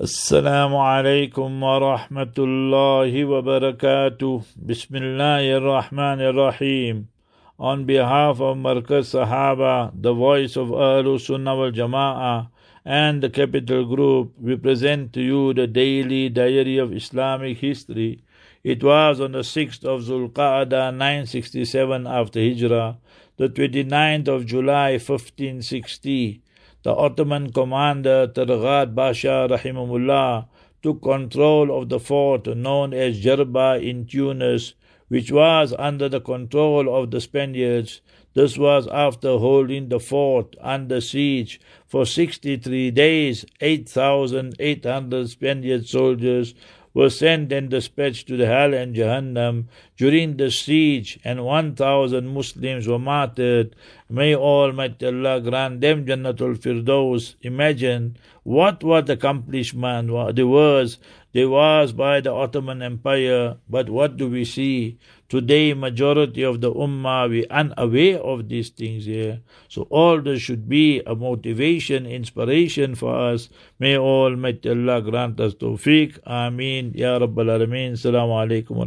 السلام عليكم ورحمة الله وبركاته بسم الله الرحمن الرحيم On behalf of Markaz Sahaba, the voice of Ahlul Sunnah wal Jama'ah and the Capital Group, we present to you the daily diary of Islamic history. It was on the 6th of Zulqa'dah 967 after Hijrah, the 29th of July 1560 the Ottoman commander Targhat Basha Rahimahullah took control of the fort known as Jerba in Tunis, which was under the control of the Spaniards. This was after holding the fort under siege for 63 days. 8,800 Spaniard soldiers were sent and dispatched to the hell and Jahannam during the siege, and 1,000 Muslims were martyred. May Almighty Allah grant them Jannatul Firdaus. Imagine what what accomplishment there was. There was by the Ottoman Empire, but what do we see? Today, majority of the Ummah, we unaware of these things here. So all this should be a motivation, inspiration for us. May Almighty Allah grant us tawfiq. Ameen. Ya Rabbal Alameen. Assalamu alaikum